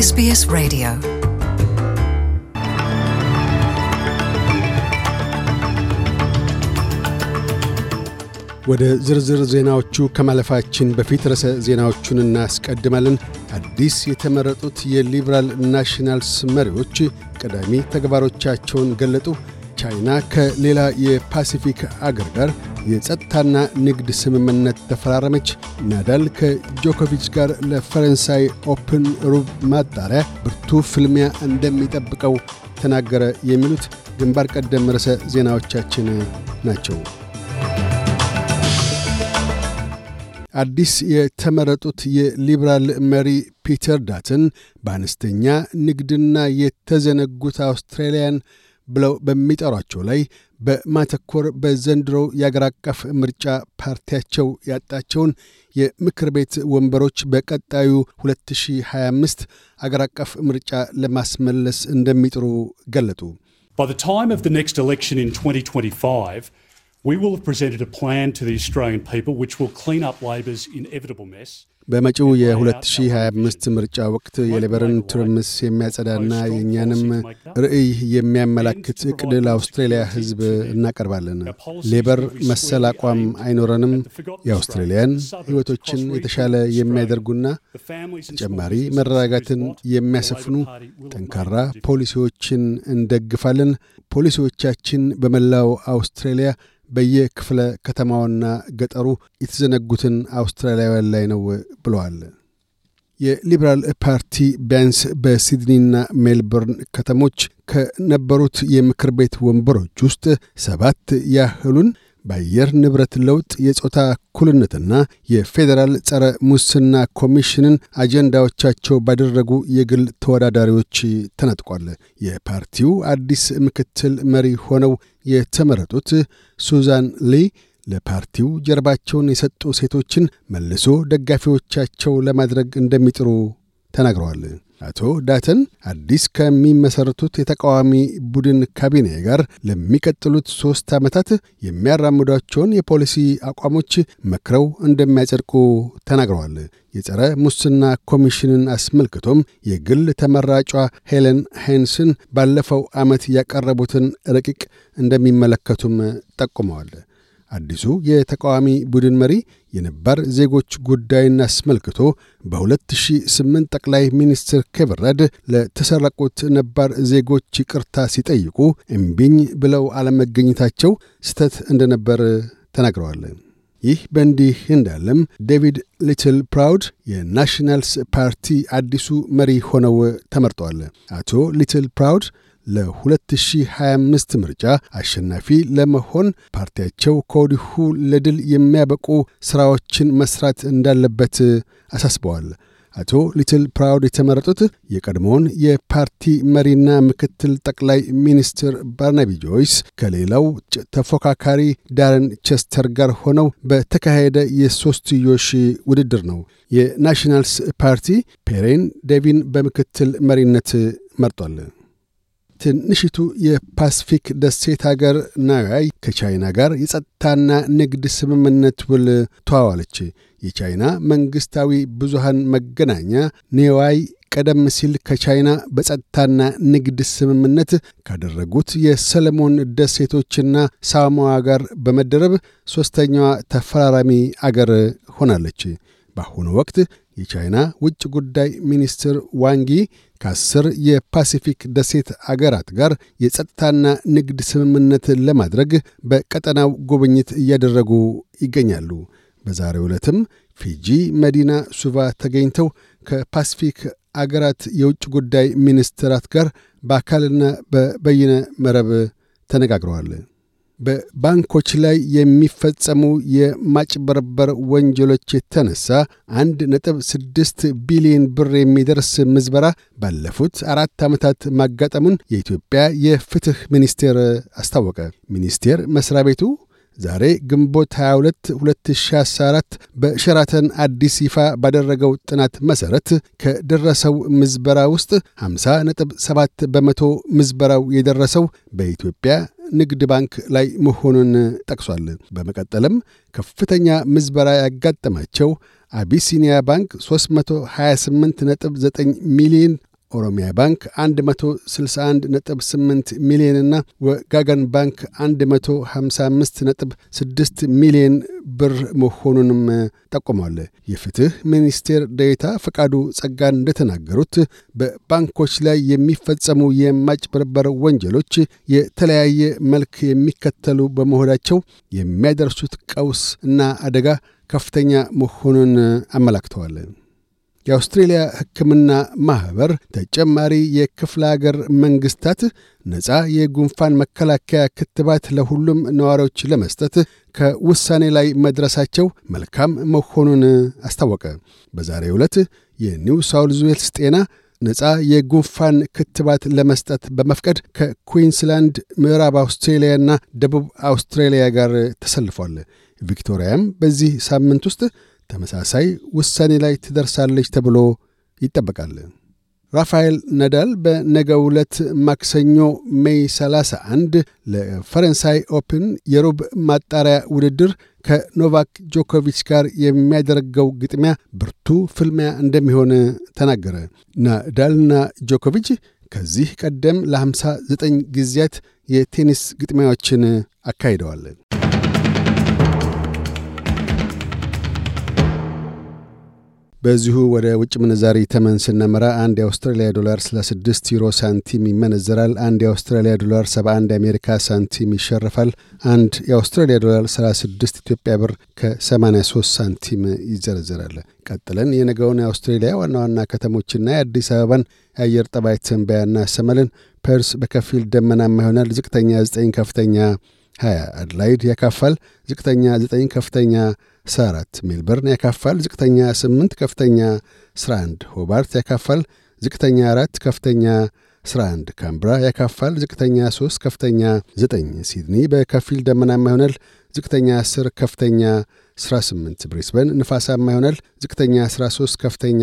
SBS Radio. ወደ ዝርዝር ዜናዎቹ ከማለፋችን በፊት ርዕሰ ዜናዎቹን እናስቀድማለን። አዲስ የተመረጡት የሊበራል ናሽናልስ መሪዎች ቀዳሚ ተግባሮቻቸውን ገለጡ። ቻይና ከሌላ የፓሲፊክ አገር ጋር የጸጥታና ንግድ ስምምነት ተፈራረመች። ናዳል ከጆኮቪች ጋር ለፈረንሳይ ኦፕን ሩብ ማጣሪያ ብርቱ ፍልሚያ እንደሚጠብቀው ተናገረ። የሚሉት ግንባር ቀደም ርዕሰ ዜናዎቻችን ናቸው። አዲስ የተመረጡት የሊበራል መሪ ፒተር ዳትን በአነስተኛ ንግድና የተዘነጉት አውስትራሊያን ብለው በሚጠሯቸው ላይ በማተኮር በዘንድሮው የአገር አቀፍ ምርጫ ፓርቲያቸው ያጣቸውን የምክር ቤት ወንበሮች በቀጣዩ 2025 አገር አቀፍ ምርጫ ለማስመለስ እንደሚጥሩ ገለጡ። By the time of the next election in 2025, we will have presented a plan to the Australian people which will clean up Labor's inevitable mess. በመጪው የ2025 ምርጫ ወቅት የሌበርን ትርምስ የሚያጸዳና የእኛንም ርዕይ የሚያመላክት ዕቅድ ለአውስትሬልያ ሕዝብ እናቀርባለን። ሌበር መሰል አቋም አይኖረንም። የአውስትሬልያን ሕይወቶችን የተሻለ የሚያደርጉና ተጨማሪ መረጋጋትን የሚያሰፍኑ ጠንካራ ፖሊሲዎችን እንደግፋለን። ፖሊሲዎቻችን በመላው አውስትሬልያ በየክፍለ ከተማውና ገጠሩ የተዘነጉትን አውስትራሊያውያን ላይ ነው ብለዋል። የሊበራል ፓርቲ ቢያንስ በሲድኒና ሜልበርን ከተሞች ከነበሩት የምክር ቤት ወንበሮች ውስጥ ሰባት ያህሉን በአየር ንብረት ለውጥ፣ የጾታ እኩልነትና የፌዴራል ጸረ ሙስና ኮሚሽንን አጀንዳዎቻቸው ባደረጉ የግል ተወዳዳሪዎች ተነጥቋል። የፓርቲው አዲስ ምክትል መሪ ሆነው የተመረጡት ሱዛን ሊ ለፓርቲው ጀርባቸውን የሰጡ ሴቶችን መልሶ ደጋፊዎቻቸው ለማድረግ እንደሚጥሩ ተናግረዋል። አቶ ዳተን አዲስ ከሚመሠረቱት የተቃዋሚ ቡድን ካቢኔ ጋር ለሚቀጥሉት ሦስት ዓመታት የሚያራምዷቸውን የፖሊሲ አቋሞች መክረው እንደሚያጸድቁ ተናግረዋል። የጸረ ሙስና ኮሚሽንን አስመልክቶም የግል ተመራጯ ሄለን ሃይንስን ባለፈው ዓመት ያቀረቡትን ረቂቅ እንደሚመለከቱም ጠቁመዋል። አዲሱ የተቃዋሚ ቡድን መሪ የነባር ዜጎች ጉዳይን አስመልክቶ በ2008 ጠቅላይ ሚኒስትር ኬቨን ለተሰረቁት ነባር ዜጎች ይቅርታ ሲጠይቁ እምቢኝ ብለው አለመገኘታቸው ስህተት እንደነበር ተናግረዋል። ይህ በእንዲህ እንዳለም ዴቪድ ሊትል ፕራውድ የናሽናልስ ፓርቲ አዲሱ መሪ ሆነው ተመርጠዋል። አቶ ሊትል ፕራውድ ለ2025 ምርጫ አሸናፊ ለመሆን ፓርቲያቸው ከወዲሁ ለድል የሚያበቁ ሥራዎችን መስራት እንዳለበት አሳስበዋል። አቶ ሊትል ፕራውድ የተመረጡት የቀድሞውን የፓርቲ መሪና ምክትል ጠቅላይ ሚኒስትር ባርናቢ ጆይስ ከሌላው ተፎካካሪ ዳረን ቸስተር ጋር ሆነው በተካሄደ የሦስትዮሽ ውድድር ነው። የናሽናልስ ፓርቲ ፔሪን ዴቪን በምክትል መሪነት መርጧል። ትንሽቱ የፓስፊክ ደሴት አገር ናያይ ከቻይና ጋር የጸጥታና ንግድ ስምምነት ውል ተዋዋለች። የቻይና መንግሥታዊ ብዙሃን መገናኛ ኔዋይ ቀደም ሲል ከቻይና በጸጥታና ንግድ ስምምነት ካደረጉት የሰለሞን ደሴቶችና ሳሞዋ ጋር በመደረብ ሦስተኛዋ ተፈራራሚ አገር ሆናለች። በአሁኑ ወቅት የቻይና ውጭ ጉዳይ ሚኒስትር ዋንግ ዪ ከአስር የፓሲፊክ ደሴት አገራት ጋር የጸጥታና ንግድ ስምምነት ለማድረግ በቀጠናው ጉብኝት እያደረጉ ይገኛሉ። በዛሬው ዕለትም ፊጂ መዲና ሱቫ ተገኝተው ከፓሲፊክ አገራት የውጭ ጉዳይ ሚኒስትራት ጋር በአካልና በበይነ መረብ ተነጋግረዋል። በባንኮች ላይ የሚፈጸሙ የማጭበርበር ወንጀሎች የተነሳ አንድ ነጥብ ስድስት ቢሊዮን ብር የሚደርስ ምዝበራ ባለፉት አራት ዓመታት ማጋጠሙን የኢትዮጵያ የፍትሕ ሚኒስቴር አስታወቀ። ሚኒስቴር መስሪያ ቤቱ ዛሬ ግንቦት 22 2014 በሸራተን አዲስ ይፋ ባደረገው ጥናት መሠረት ከደረሰው ምዝበራ ውስጥ 50.7 በመቶ ምዝበራው የደረሰው በኢትዮጵያ ንግድ ባንክ ላይ መሆኑን ጠቅሷል። በመቀጠልም ከፍተኛ ምዝበራ ያጋጠማቸው አቢሲኒያ ባንክ 328.9 ሚሊዮን ኦሮሚያ ባንክ 161.8 ሚሊዮንና ወጋገን ባንክ 155.6 ሚሊዮን ብር መሆኑንም ጠቁሟል። የፍትህ ሚኒስቴር ዴኤታ ፈቃዱ ጸጋን እንደተናገሩት በባንኮች ላይ የሚፈጸሙ የማጭበርበር ወንጀሎች የተለያየ መልክ የሚከተሉ በመሆናቸው የሚያደርሱት ቀውስ እና አደጋ ከፍተኛ መሆኑን አመላክተዋል። የአውስትሬልያ ሕክምና ማኅበር ተጨማሪ የክፍለ አገር መንግሥታት ነፃ የጉንፋን መከላከያ ክትባት ለሁሉም ነዋሪዎች ለመስጠት ከውሳኔ ላይ መድረሳቸው መልካም መሆኑን አስታወቀ። በዛሬው ዕለት የኒው ሳውዝ ዌልስ ጤና ነፃ የጉንፋን ክትባት ለመስጠት በመፍቀድ ከኩዊንስላንድ፣ ምዕራብ አውስትሬልያና ደቡብ አውስትሬልያ ጋር ተሰልፏል። ቪክቶሪያም በዚህ ሳምንት ውስጥ ተመሳሳይ ውሳኔ ላይ ትደርሳለች ተብሎ ይጠበቃል። ራፋኤል ነዳል በነገ ዕለት ማክሰኞ May 31 ለፈረንሳይ ኦፕን የሩብ ማጣሪያ ውድድር ከኖቫክ ጆኮቪች ጋር የሚያደርገው ግጥሚያ ብርቱ ፍልሚያ እንደሚሆን ተናገረ። ናዳልና ጆኮቪች ከዚህ ቀደም ለ59 ጊዜያት የቴኒስ ግጥሚያዎችን አካሂደዋል። በዚሁ ወደ ውጭ ምንዛሪ ተመን ስነመራ አንድ የአውስትራሊያ ዶላር 66 ዩሮ ሳንቲም ይመነዘራል። አንድ የአውስትራሊያ ዶላር 71 የአሜሪካ ሳንቲም ይሸርፋል። አንድ የአውስትራሊያ ዶላር 36 ኢትዮጵያ ብር ከ83 ሳንቲም ይዘረዘራል። ቀጥለን የነገውን የአውስትሬሊያ ዋና ዋና ከተሞችና የአዲስ አበባን የአየር ጠባይ ትንበያ እናሰማለን። ፐርስ በከፊል ደመናማ ይሆናል። ዝቅተኛ 9 ከፍተኛ 20 አድላይድ ያካፋል። ዝቅተኛ 9 ከፍተኛ 14 ሜልበርን ያካፋል። ዝቅተኛ 8 ከፍተኛ 11 ሆባርት ያካፋል። ዝቅተኛ 4 ከፍተኛ 11 ካምብራ ያካፋል። ዝቅተኛ 3 ከፍተኛ 9 ሲድኒ በከፊል ደመናማ ይሆናል። ዝቅተኛ 10 ከፍተኛ 18 ብሪስበን ንፋሳማ ይሆናል። ዝቅተኛ 13 ከፍተኛ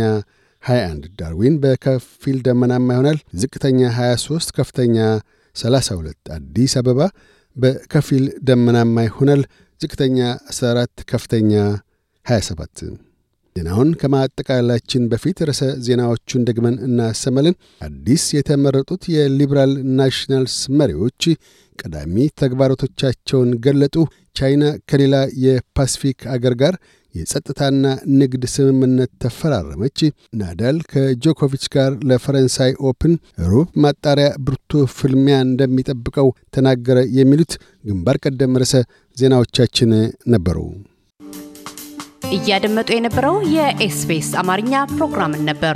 21 ዳርዊን በከፊል ደመናማ ይሆናል። ዝቅተኛ 23 ከፍተኛ 32 አዲስ አበባ በከፊል ደመናማ ይሆናል። ዝቅተኛ 14 ከፍተኛ 27 ዜናውን ከማጠቃላችን በፊት ርዕሰ ዜናዎቹን ደግመን እናሰማለን። አዲስ የተመረጡት የሊበራል ናሽናልስ መሪዎች ቀዳሚ ተግባራቶቻቸውን ገለጡ። ቻይና ከሌላ የፓሲፊክ አገር ጋር የጸጥታና ንግድ ስምምነት ተፈራረመች። ናዳል ከጆኮቪች ጋር ለፈረንሳይ ኦፕን ሩብ ማጣሪያ ብርቱ ፍልሚያ እንደሚጠብቀው ተናገረ። የሚሉት ግንባር ቀደም ርዕሰ ዜናዎቻችን ነበሩ። እያደመጡ የነበረው የኤስቢኤስ አማርኛ ፕሮግራምን ነበር።